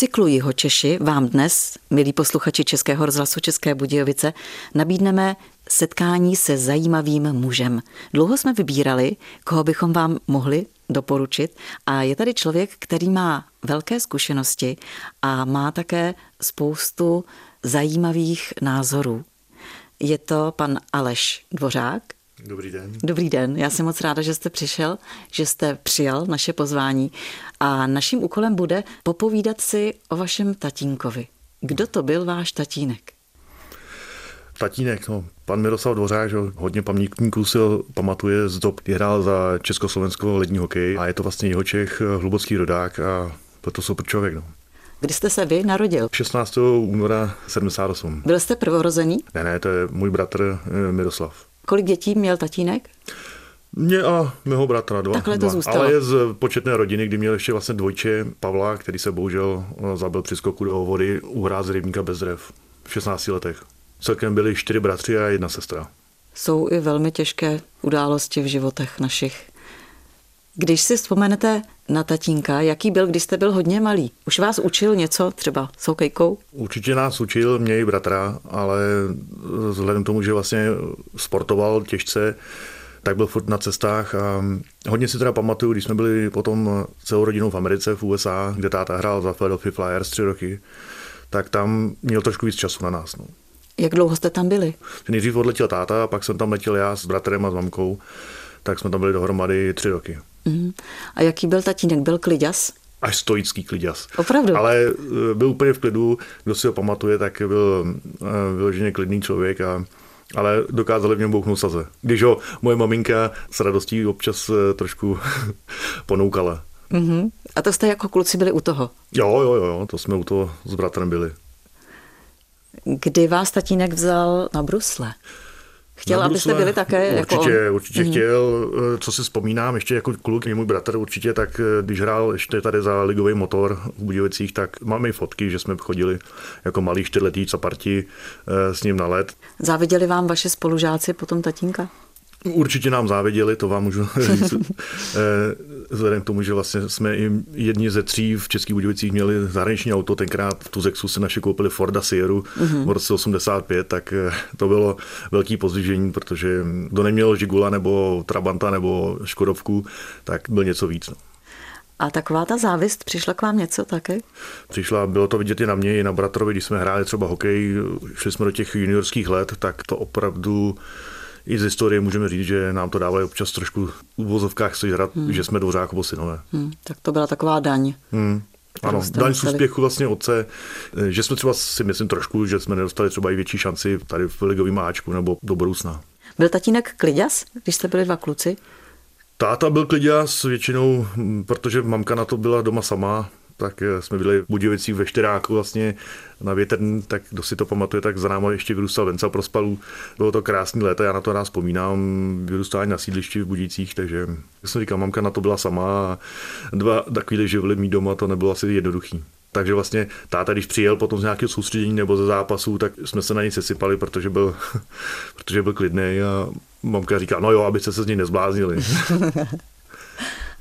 cyklu Jiho Češi vám dnes, milí posluchači Českého rozhlasu České Budějovice, nabídneme setkání se zajímavým mužem. Dlouho jsme vybírali, koho bychom vám mohli doporučit a je tady člověk, který má velké zkušenosti a má také spoustu zajímavých názorů. Je to pan Aleš Dvořák. Dobrý den. Dobrý den, já jsem moc ráda, že jste přišel, že jste přijal naše pozvání a naším úkolem bude popovídat si o vašem tatínkovi. Kdo to byl váš tatínek? Tatínek, no, pan Miroslav Dvořák, že hodně pamětníků si pamatuje z dob, kdy hrál za Československo lední hokej a je to vlastně jeho Čech hlubocký rodák a proto super člověk. No. Kdy jste se vy narodil? 16. února 78. Byl jste prvorozený? Ne, ne, to je můj bratr eh, Miroslav. Kolik dětí měl tatínek? Mě a mého bratra dva. Takhle to dva. zůstalo. Ale je z početné rodiny, kdy měl ještě vlastně dvojče Pavla, který se bohužel eh, zabil při skoku do vody u hráz rybníka bez dřev v 16 letech. Celkem byli čtyři bratři a jedna sestra. Jsou i velmi těžké události v životech našich. Když si vzpomenete na tatínka, jaký byl, když jste byl hodně malý? Už vás učil něco třeba s hokejkou? Určitě nás učil, mě i bratra, ale vzhledem k tomu, že vlastně sportoval těžce, tak byl furt na cestách a hodně si teda pamatuju, když jsme byli potom celou rodinou v Americe, v USA, kde táta hrál za Philadelphia Flyers tři roky, tak tam měl trošku víc času na nás. No. Jak dlouho jste tam byli? Nejdřív odletěl táta, a pak jsem tam letěl já s bratrem a s mamkou, tak jsme tam byli dohromady tři roky. Mm. A jaký byl tatínek? Byl kliďas? Až stoický kliděs. Opravdu? Ale e, byl úplně v klidu, kdo si ho pamatuje, tak byl e, vyloženě klidný člověk a ale dokázali v něm bouchnout saze. Když ho moje maminka s radostí občas e, trošku ponoukala. Mm-hmm. A to jste jako kluci byli u toho? Jo, jo, jo, to jsme u toho s bratrem byli. Kdy vás tatínek vzal na brusle? Chtěl, abyste byli také určitě, jako on? Určitě mm. chtěl, co si vzpomínám, ještě jako kluk, můj bratr určitě, tak když hrál ještě tady za ligový motor v Budějovicích, tak máme i fotky, že jsme chodili jako malý čtyřletý caparti s ním na let. Záviděli vám vaše spolužáci potom tatínka? Určitě nám záviděli, to vám můžu říct. Vzhledem k tomu, že vlastně jsme i jedni ze tří v Českých Budějovicích měli zahraniční auto, tenkrát v Tuzexu se naše koupili Forda Sieru mm-hmm. v roce 85, tak to bylo velký pozdvižení, protože kdo neměl Žigula nebo Trabanta nebo Škodovku, tak byl něco víc. No. A taková ta závist přišla k vám něco také? Přišla, bylo to vidět i na mě, i na bratrovi, když jsme hráli třeba hokej, šli jsme do těch juniorských let, tak to opravdu i z historie můžeme říct, že nám to dávalo občas trošku v uvozovkách sežrat, hmm. že jsme Dvořákovo synové. Hmm. Tak to byla taková daň. Hmm. Ano, daň z úspěchu vlastně otce, že jsme třeba si myslím trošku, že jsme nedostali třeba i větší šanci tady v ligovém máčku nebo do budoucna. Byl tatínek kliděs, když jste byli dva kluci? Táta byl kliděs většinou, protože mamka na to byla doma sama, tak jsme byli v Budějovicích ve Štěráku vlastně na větrný, tak kdo si to pamatuje, tak za náma ještě vyrůstal Venca Prospalů. Bylo to krásný léto, já na to nás vzpomínám, vyrůstání na sídlišti v Budících, takže jak jsem říkal, mamka na to byla sama a dva takovýhle živly mít doma, to nebylo asi jednoduchý. Takže vlastně táta, když přijel potom z nějakého soustředění nebo ze zápasů, tak jsme se na něj sesypali, protože byl, protože byl klidný a mamka říká, no jo, abyste se z něj nezbláznili.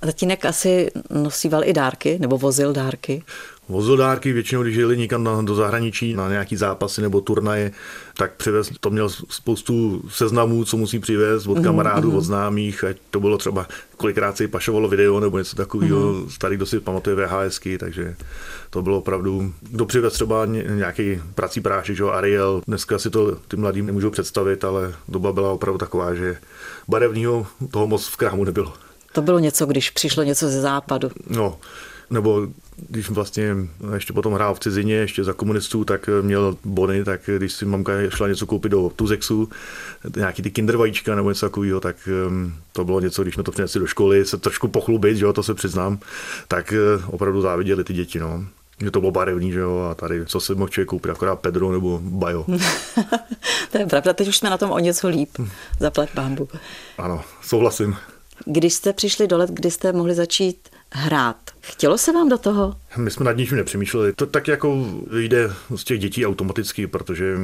A tatínek asi nosíval i dárky, nebo vozil dárky? Vozil dárky většinou, když jeli někam na, do zahraničí na nějaký zápasy nebo turnaje, tak přivez, to měl spoustu seznamů, co musí přivést od kamarádů, mm-hmm. od známých, ať to bylo třeba kolikrát se pašovalo video nebo něco takového, mm-hmm. starý, kdo si pamatuje VHSky, takže to bylo opravdu, kdo přivez třeba nějaký prací prášek, že Ariel, dneska si to ty mladým nemůžou představit, ale doba byla opravdu taková, že barevného toho moc v krámu nebylo. To bylo něco, když přišlo něco ze západu. No, nebo když vlastně ještě potom hrál v cizině, ještě za komunistů, tak měl bony, tak když si mamka šla něco koupit do Tuzexu, nějaký ty kinder vajíčka nebo něco takového, tak um, to bylo něco, když jsme to přinesli do školy, se trošku pochlubit, že jo, to se přiznám, tak uh, opravdu záviděli ty děti, no že to bylo barevný, že jo, a tady, co si mohl člověk koupit, akorát Pedro nebo Bajo. to je pravda, teď už jsme na tom o něco líp, zaplat bámbu. Ano, souhlasím. Když jste přišli do let, kdy jste mohli začít hrát, chtělo se vám do toho? My jsme nad ničím nepřemýšleli. To tak jako jde z těch dětí automaticky, protože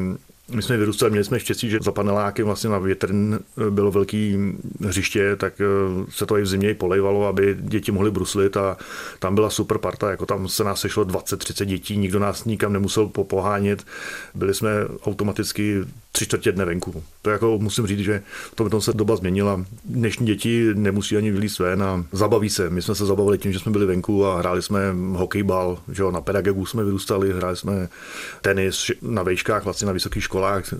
My jsme vyrůstali, měli jsme štěstí, že za panelákem vlastně na větrn bylo velký hřiště, tak eh, se to i v zimě polejvalo, aby děti mohly bruslit a tam byla super parta, jako tam se nás sešlo 20-30 dětí, nikdo nás nikam nemusel pohánět, byli jsme automaticky tři čtvrtě dne venku. To jako musím říct, že v tom se doba změnila. Dnešní děti nemusí ani vylít ven a zabaví se. My jsme se zabavili tím, že jsme byli venku a hráli jsme hokejbal, že jo, na pedagogu jsme vyrůstali, hráli jsme tenis na vejškách, vlastně na vysokých školách, eh,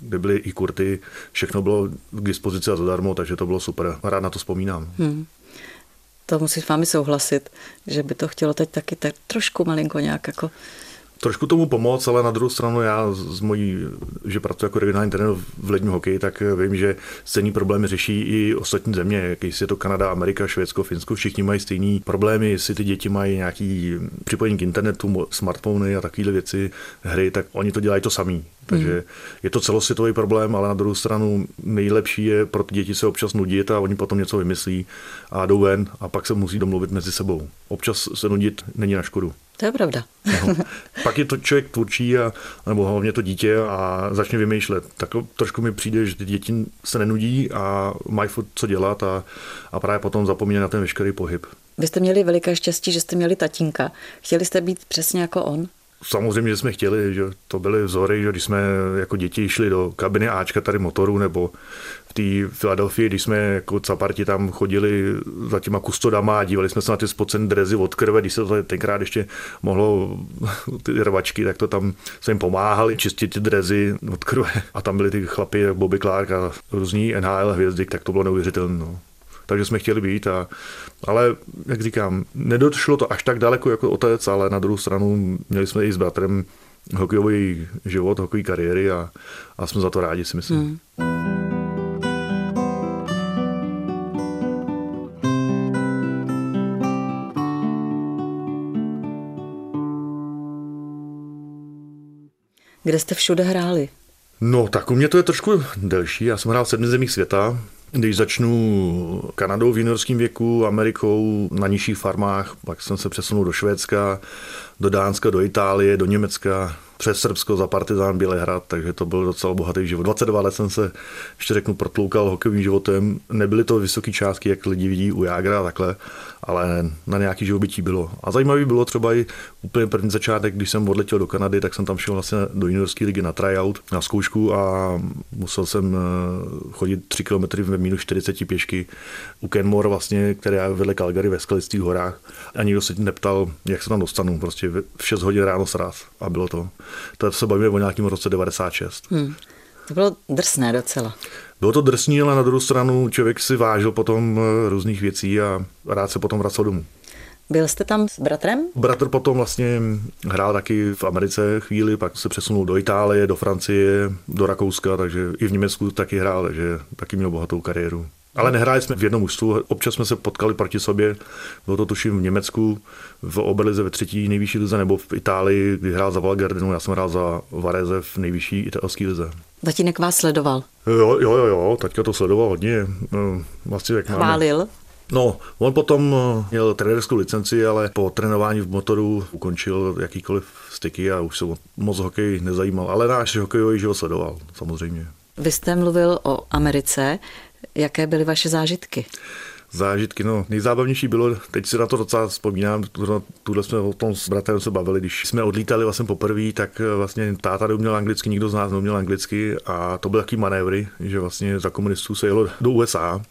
kde byly i kurty. Všechno bylo k dispozici a zadarmo, takže to bylo super. Rád na to vzpomínám. Hmm. To musím s vámi souhlasit, že by to chtělo teď taky tak trošku malinko nějak jako trošku tomu pomoct, ale na druhou stranu já z mojí, že pracuji jako regionální trenér v ledním hokeji, tak vím, že stejný problémy řeší i ostatní země, jak je to Kanada, Amerika, Švédsko, Finsko, všichni mají stejný problémy, jestli ty děti mají nějaký připojení k internetu, smartfony a takové věci, hry, tak oni to dělají to samý. Takže mm. je to celosvětový problém, ale na druhou stranu nejlepší je pro ty děti se občas nudit a oni potom něco vymyslí a jdou ven a pak se musí domluvit mezi sebou. Občas se nudit není na škodu. To je pravda. no. Pak je to člověk tvůrčí, a, nebo hlavně to dítě a začne vymýšlet. Tak trošku mi přijde, že ty děti se nenudí a mají furt co dělat a, a právě potom zapomíná na ten veškerý pohyb. Vy jste měli veliké štěstí, že jste měli tatínka. Chtěli jste být přesně jako on? Samozřejmě, že jsme chtěli, že to byly vzory, že když jsme jako děti šli do kabiny Ačka tady motoru nebo té Filadelfii, když jsme jako caparti tam chodili za těma kustodama a dívali jsme se na ty spocené drezy od krve, když se to tenkrát ještě mohlo ty rvačky, tak to tam jsme jim pomáhali čistit ty drezy od krve. A tam byli ty chlapy, Bobby Clark a různí NHL hvězdy, tak to bylo neuvěřitelné. No takže jsme chtěli být. A, ale, jak říkám, nedošlo to až tak daleko jako otec, ale na druhou stranu měli jsme i s bratrem hokejový život, hokejový kariéry a, a jsme za to rádi, si myslím. Hmm. Kde jste všude hráli? No, tak u mě to je trošku delší. Já jsem hrál v sedmi zemích světa. Když začnu Kanadou v juniorském věku, Amerikou na nižších farmách, pak jsem se přesunul do Švédska, do Dánska, do Itálie, do Německa, přes Srbsko za Partizán Bělehrad, takže to byl docela bohatý život. 22 let jsem se, ještě řeknu, protloukal hokejovým životem. Nebyly to vysoké částky, jak lidi vidí u Jágra a takhle, ale na nějaký živobytí bylo. A zajímavý bylo třeba i úplně první začátek, když jsem odletěl do Kanady, tak jsem tam šel vlastně do juniorské ligy na tryout, na zkoušku a musel jsem eh, chodit 3 km v minus 40 pěšky u Kenmore vlastně, které je vedle Calgary ve skalistých horách. A nikdo se neptal, jak se tam dostanu. Prostě v 6 hodin ráno sraz a bylo to. To se bavíme o nějakém roce 96. Hmm. To bylo drsné docela. Bylo to drsný, ale na druhou stranu člověk si vážil potom eh, různých věcí a rád se potom vracel domů. Byl jste tam s bratrem? Bratr potom vlastně hrál taky v Americe chvíli, pak se přesunul do Itálie, do Francie, do Rakouska, takže i v Německu taky hrál, takže taky měl bohatou kariéru. Ale nehráli jsme v jednom mužstvu, občas jsme se potkali proti sobě, bylo to tuším v Německu, v Obelize ve třetí nejvyšší lize, nebo v Itálii, kdy hrál za Valgardenu, já jsem hrál za Varese v nejvyšší italské lize. Tatínek vás sledoval? Jo, jo, jo, jo taťka to sledoval hodně. No, vlastně, jak Chválil? Máme. No, on potom eh, měl trenerskou licenci, ale po trénování v motoru ukončil jakýkoliv styky a už se moc hokej nezajímal, ale náš hokejový život sledoval, samozřejmě. Vy jste mluvil o Americe. Jaké byly vaše zážitky? zážitky. No, nejzábavnější bylo, teď si na to docela vzpomínám, tuhle jsme o tom s bratrem se bavili, když jsme odlítali vlastně poprvé, tak eh, vlastně táta neuměl anglicky, nikdo z nás neuměl anglicky a to byly taky manévry, že vlastně za komunistů se jelo do USA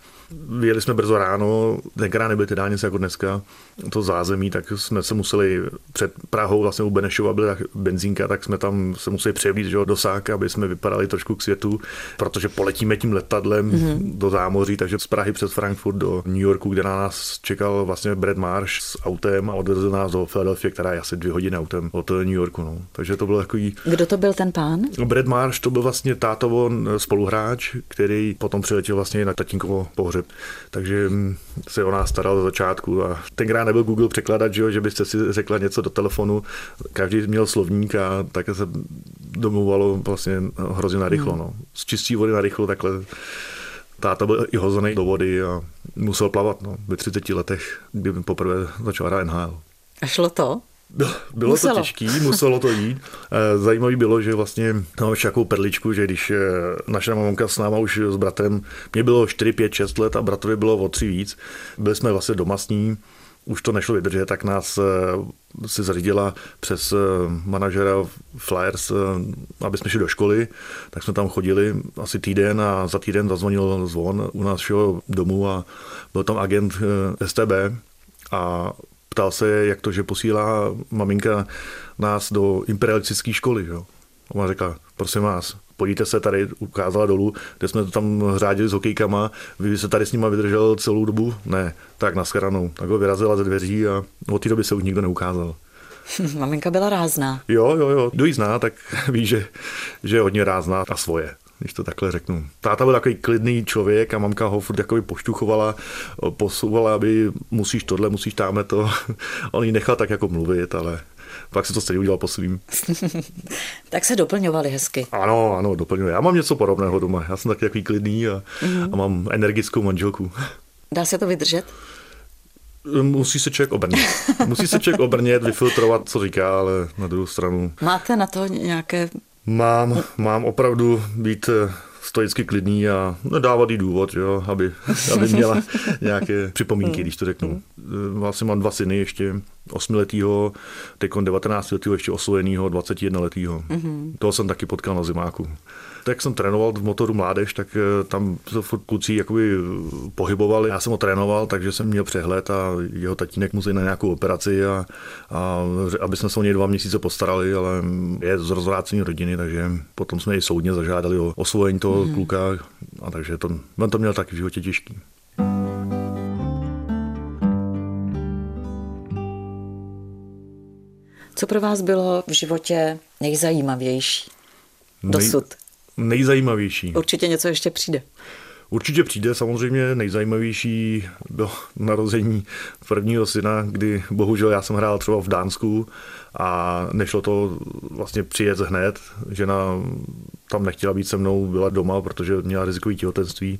Vyjeli jsme brzo ráno, tenkrát nebyly ty dálnice jako dneska, to zázemí, tak jsme se museli před Prahou, vlastně u Benešova byla benzínka, tak jsme tam se museli převlít že, do sáka, aby jsme vypadali trošku k světu, protože poletíme tím letadlem mm-hmm. do zámoří, takže z Prahy přes Frankfurt do New Yorku, kde na nás čekal vlastně Brad Marsh s autem a odvezl nás do Philadelphia, která je asi dvě hodiny autem od New Yorku. No. Takže to byl takový... Kdo to byl ten pán? Brad Marsh to byl vlastně tátovo spoluhráč, který potom přiletěl vlastně na tatínkovo pohřeb pohřeb. Takže mm, se o nás staral za začátku a tenkrát nebyl Google překladač, že, že byste si řekla něco do telefonu, každý měl slovník a tak se domluvalo vlastně hrozně narychlo. Hmm. No. Z čistí vody narychlo takhle táta byl i hozený do vody a musel plavat no, ve 30 letech, kdy poprvé začal hrát NHL. A šlo to? Bylo, bylo to těžké, muselo to jít. Eh, zajímavé bylo, že vlastně mám ještě takovou perličku, že když eh, naše mamanka s náma už s bratrem, mě bylo 4, 5, 6 let a bratrovi bylo o 3 víc, byli jsme vlastně doma s ním, už to nešlo vydržet, tak nás eh, si zařídila přes manažera Flyers, aby jsme šli do školy, tak jsme tam chodili asi týden a za týden zazvonil zvon u nás domů a byl tam agent STB a ptal se, jak to, že posílá maminka nás do imperialistické školy. Jo. A ona řekla, prosím vás, pojďte se tady, ukázala dolů, kde jsme to tam řádili s hokejkama, vy se tady s nima vydržel celou dobu? Ne, tak na schranou. Tak ho vyrazila ze dveří a od té doby se už nikdo neukázal. Maminka byla rázná. Jo, jo, jo. Kdo ji zná, tak ví, že, že je hodně rázná a svoje když to takhle řeknu. Táta byl takový klidný člověk a mamka ho furt jakoby poštuchovala, posouvala, aby musíš tohle, musíš táme to. On ji nechal tak jako mluvit, ale pak se to stejně udělal po svým. tak se doplňovali hezky. Ano, ano, doplňovali. Já mám něco podobného doma. Já jsem taky takový klidný a, mm-hmm. a mám energickou manželku. Dá se to vydržet? Musí se člověk obrnit. Musí se člověk obrnit, vyfiltrovat, co říká, ale na druhou stranu. Máte na to nějaké Mám, mám opravdu být eh, stoicky klidný a nedávat jí důvod, jo, aby, aby měla nějaké připomínky, když to řeknu. Vlastně mám dva syny ještě, osmiletýho, teď 19 letýho, ještě osvojenýho, 21 letýho. Mm-hmm. Toho jsem taky potkal na zimáku. Tak jsem trénoval v motoru mládež, tak eh, tam se furt kluci jakoby eh, pohybovali. Já jsem ho trénoval, takže jsem měl přehled a jeho tatínek musí na nějakou operaci a, a aby jsme se o něj dva měsíce postarali, ale je z rozvrácení rodiny, takže potom jsme i soudně zažádali o osvojení toho mm. kluka a takže to, on to měl taky v životě těžký. Co pro vás bylo v životě nejzajímavější dosud? Nej, nejzajímavější. Určitě něco ještě přijde. Určitě přijde, samozřejmě nejzajímavější bylo narození prvního syna, kdy bohužel já jsem hrál třeba v Dánsku a nešlo to vlastně přijet hned. Žena tam nechtěla být se mnou, byla doma, protože měla rizikový těhotenství.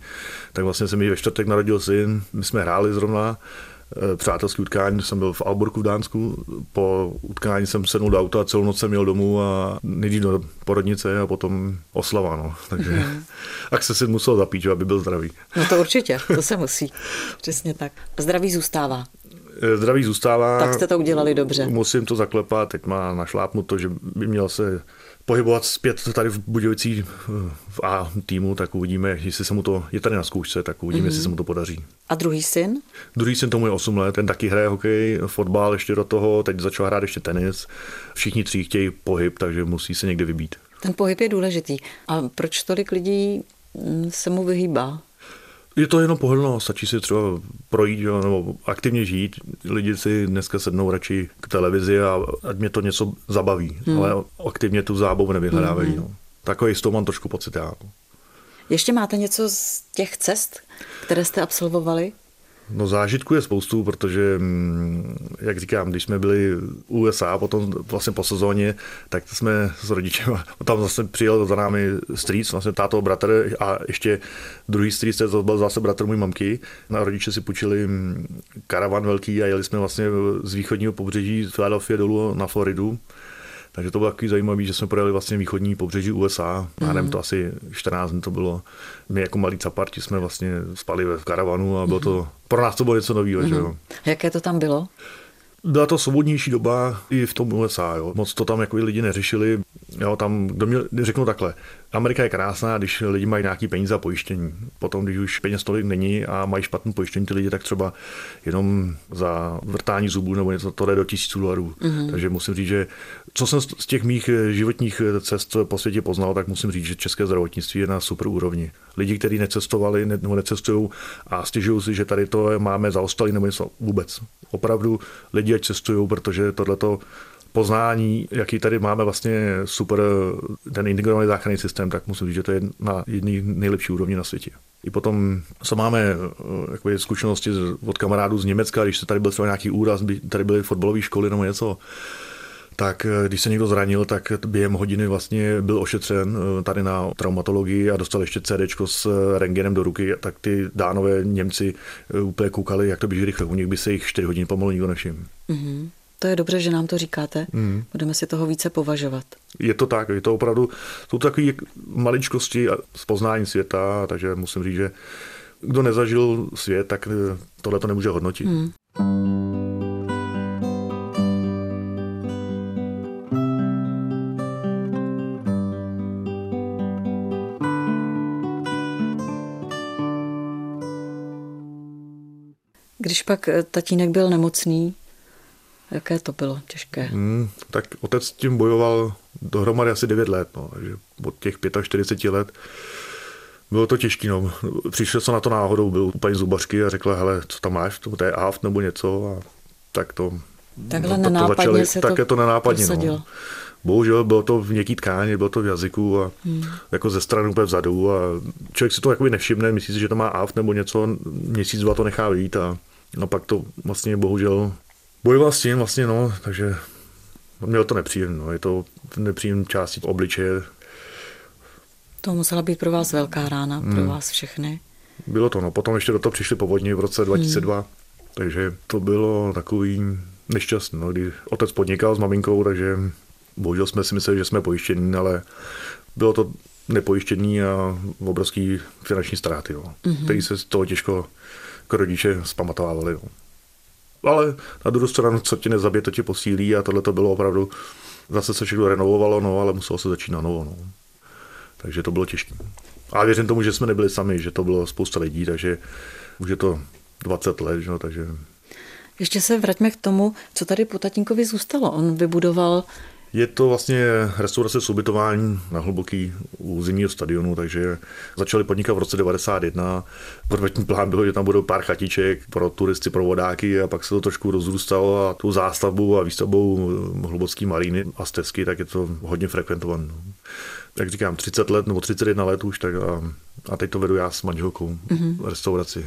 Tak vlastně se mi ve čtvrtek narodil syn, my jsme hráli zrovna přátelský utkání, jsem byl v Alborku v Dánsku, po utkání jsem sednul do auta a celou noc jsem jel domů a nejdřív do porodnice a potom oslava, no. takže mm. tak se si musel zapít, aby byl zdravý. No to určitě, to se musí, přesně tak. Zdraví zůstává. Eh, zdraví zůstává. Tak jste to udělali dobře. Musím to zaklepat, teď má našlápnuto, že by měl se pohybovat zpět tady v Budějovicích v A týmu, tak uvidíme, jestli se mu to, je tady na zkoušce, tak uvidíme, mm-hmm. jestli se mu to podaří. A druhý syn? Druhý syn tomu je 8 let, ten taky hraje hokej, fotbal ještě do toho, teď začal hrát ještě tenis. Všichni tři chtějí pohyb, takže musí se někde vybít. Ten pohyb je důležitý. A proč tolik lidí mm, se mu vyhýbá? Je to jenom pohodlno, stačí si třeba projít jo, nebo aktivně žít. Lidi si dneska sednou radši k televizi a ať mě to něco zabaví, hmm. ale aktivně tu zábavu nevyhledávají. Hmm. No. Takový z toho mám trošku pocit já. Ještě máte něco z těch cest, které jste absolvovali? No zážitku je spoustu, protože, mm, jak říkám, když jsme byli USA potom vlastně po sezóně, tak jsme s rodičem, tam zase přijel za námi strýc, vlastně táto bratr a ještě druhý strýc, to byl zase bratr můj mamky. Na rodiče si půjčili mm, karavan velký a jeli jsme vlastně z východního pobřeží z Philadelphia dolů na Floridu. Takže to bylo takový zajímavé, že jsme projeli vlastně východní pobřeží USA. Mm. Já nevím, to asi 14 dní to bylo. My jako malí caparti jsme vlastně spali v karavanu a bylo to, mhm. pro nás to bylo něco nového. Mm. Jaké to tam bylo? Byla to svobodnější doba i v tom USA. Jo. Moc to tam jako lidi neřešili. Jo, tam, kdo měl, řeknu takhle, Amerika je krásná, když lidi mají nějaký peníze a pojištění. Potom, když už peněz tolik není a mají špatné pojištění ty lidi, tak třeba jenom za vrtání zubů nebo něco to jde do tisíců dolarů. Mm-hmm. Takže musím říct, že co jsem z těch mých životních cest po světě poznal, tak musím říct, že české zdravotnictví je na super úrovni. Lidi, kteří necestovali nebo necestují a stěžují si, že tady to máme zaostali nebo něco vůbec. Opravdu lidi ať cestují, protože tohleto poznání, jaký tady máme vlastně super ten integrovaný záchranný systém, tak musím říct, že to je na jedný nejlepší úrovni na světě. I potom, co máme eh, jakoby, zkušenosti od kamarádů z Německa, když se tady byl třeba nějaký úraz, tady byly fotbalové školy nebo něco, tak eh, když se někdo zranil, tak během hodiny vlastně byl ošetřen eh, tady na traumatologii a dostal ještě CD s rengenem do ruky, tak ty dánové Němci úplně koukali, jak to běží rychle. U nich by se jich 4 hodin pomalu nikdo nevšiml. Mm-hmm. To je dobře, že nám to říkáte. Mm. Budeme si toho více považovat. Je to tak, je to opravdu, jsou to takové maličkosti z poznání světa, takže musím říct, že kdo nezažil svět, tak eh, tohle to nemůže hodnotit. Mm. Když pak eh, tatínek byl nemocný, jaké to bylo těžké? Hmm, tak otec s tím bojoval dohromady asi 9 let, no, takže od těch 45 let bylo to těžké. No. Přišel jsem na to náhodou, byl u paní zubařky a řekla, hele, co tam máš, to je aft nebo něco a tak to... Takhle no, to, to začali, se tak to to nenápadně. No. Bohužel bylo to v měkký tkáni, bylo to v jazyku a hmm. jako ze strany úplně vzadu a člověk si to jakoby nevšimne, myslí si, že to má aft nebo něco, měsíc, dva to nechá vyjít a no pak to vlastně bohužel bojoval s tím vlastně, no, takže mělo to nepříjemné, no, je to nepříjemné části obličeje. To musela být pro vás velká rána, hmm. pro vás všechny. Bylo to, no, potom ještě do toho přišly povodní v roce 2002, hmm. takže to bylo takový nešťastný, no, kdy otec podnikal s maminkou, takže bohužel jsme si mysleli, že jsme pojištění, ale bylo to nepojištění a obrovský finanční ztráty, no, mm-hmm. který se z toho těžko jako rodiče zpamatovávali. No. Ale na druhou stranu, co tě nezabije, to tě posílí a tohle to bylo opravdu, zase se všechno renovovalo, no, ale muselo se začít na novo. No. Takže to bylo těžké. A věřím tomu, že jsme nebyli sami, že to bylo spousta lidí, takže už je to 20 let, že? takže... Ještě se vraťme k tomu, co tady po tatínkovi zůstalo. On vybudoval je to vlastně restaurace s ubytování na hluboký u zimního stadionu, takže začali podnikat v roce 91. Prvotní plán byl, že tam budou pár chatiček pro turisty, pro vodáky a pak se to trošku rozrůstalo a tu zástavbu a výstavbou hlubocké maríny a stezky, tak je to hodně frekventované. Jak říkám, 30 let nebo 31 let už, tak a, a teď to vedu já s manželkou mm-hmm. restauraci.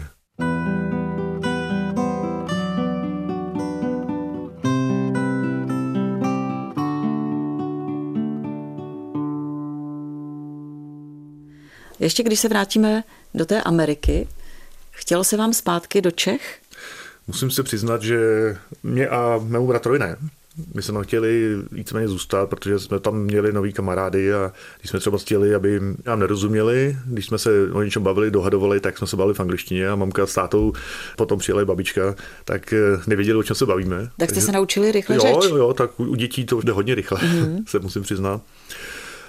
Ještě když se vrátíme do té Ameriky, chtělo se vám zpátky do Čech? Musím se přiznat, že mě a mému bratrovi ne. My jsme chtěli víceméně zůstat, protože jsme tam měli nový kamarády a když jsme třeba chtěli, aby nám nerozuměli, když jsme se o něčem bavili, dohadovali, tak jsme se bavili v angličtině a mamka s tátou, potom přijela babička, tak eh, nevěděli, o čem se bavíme. Tak jste se naučili rychle jo, řeč? Jo, jo, tak u dětí to jde hodně rychle, mm-hmm. se musím přiznat.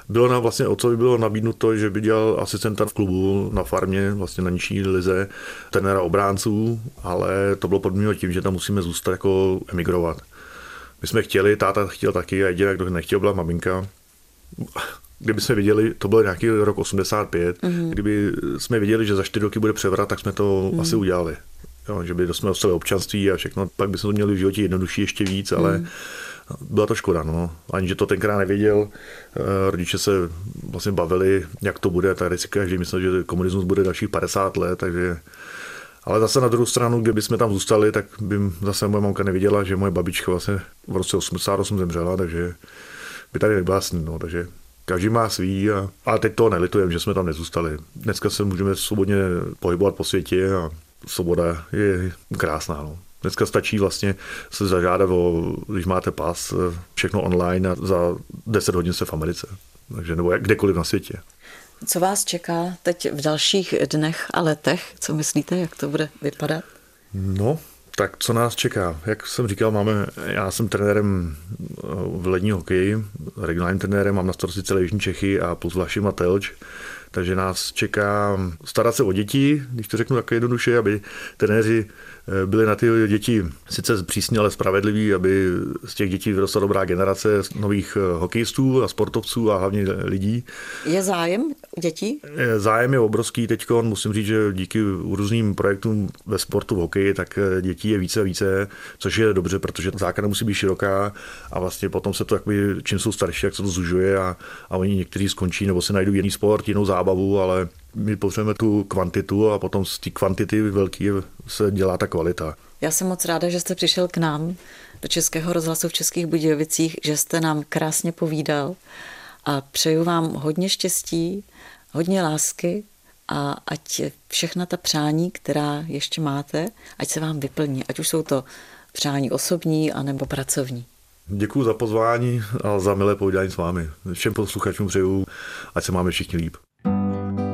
Bylo nám vlastně otcovi bylo nabídnuto, že by dělal asistenta v klubu na farmě, vlastně na nižší lize, trenéra obránců, ale to bylo podmíněno tím, že tam musíme zůstat jako emigrovat. My jsme chtěli, táta chtěl taky a jediná, kdo nechtěl, byla maminka. Kdyby jsme viděli, to byl nějaký rok 85, mm-hmm. kdyby jsme viděli, že za čtyři roky bude převrat, tak jsme to mm. asi udělali. Jo, že by jsme dostali občanství a všechno, pak bychom to měli v životě jednodušší ještě víc, ale mm byla to škoda, no. Ani, že to tenkrát nevěděl, eh, rodiče se vlastně bavili, jak to bude, tady si každý myslel, že komunismus bude dalších 50 let, takže ale zase na druhou stranu, kdyby jsme tam zůstali, tak by zase moje mamka neviděla, že moje babička vlastně v roce 88 zemřela, takže by tady nebyla s ní, no, takže každý má svý, a, a teď to nelitujem, že jsme tam nezůstali. Dneska se můžeme svobodně pohybovat po světě a svoboda je krásná. No. Dneska stačí vlastně se zažádat o, když máte pas, všechno online a za 10 hodin se v Americe. Takže nebo kdekoliv na světě. Co vás čeká teď v dalších dnech a letech? Co myslíte, jak to bude vypadat? No, tak co nás čeká? Jak jsem říkal, máme, já jsem trenérem v lední hokeji, regionálním trenérem, mám na starosti celé Jižní Čechy a plus Vlašim a Telč, takže nás čeká starat se o děti, když to řeknu tak jednoduše, aby trenéři Eh, byly na ty děti sice přísně, ale spravedliví, aby z těch dětí vyrostla dobrá generace nových eh, hokejistů a sportovců a hlavně lidí. Je zájem dětí? Eh, zájem je obrovský teď. Musím říct, že díky různým projektům ve sportu v hokeji, tak dětí je více a více, což je dobře, protože základna musí být široká a vlastně potom se to, jakoby, čím jsou starší, jak se to zužuje a, a oni někteří skončí nebo si najdou jiný sport, jinou zábavu, ale my potřebujeme tu kvantitu a potom z té kvantity velký se dělá ta kvalita. Já jsem moc ráda, že jste přišel k nám do Českého rozhlasu v Českých Budějovicích, že jste nám krásně povídal a přeju vám hodně štěstí, hodně lásky a ať všechna ta přání, která ještě máte, ať se vám vyplní, ať už jsou to přání osobní anebo pracovní. Děkuji za pozvání a za milé povídání s vámi. Všem posluchačům přeju, ať se máme všichni líp. Música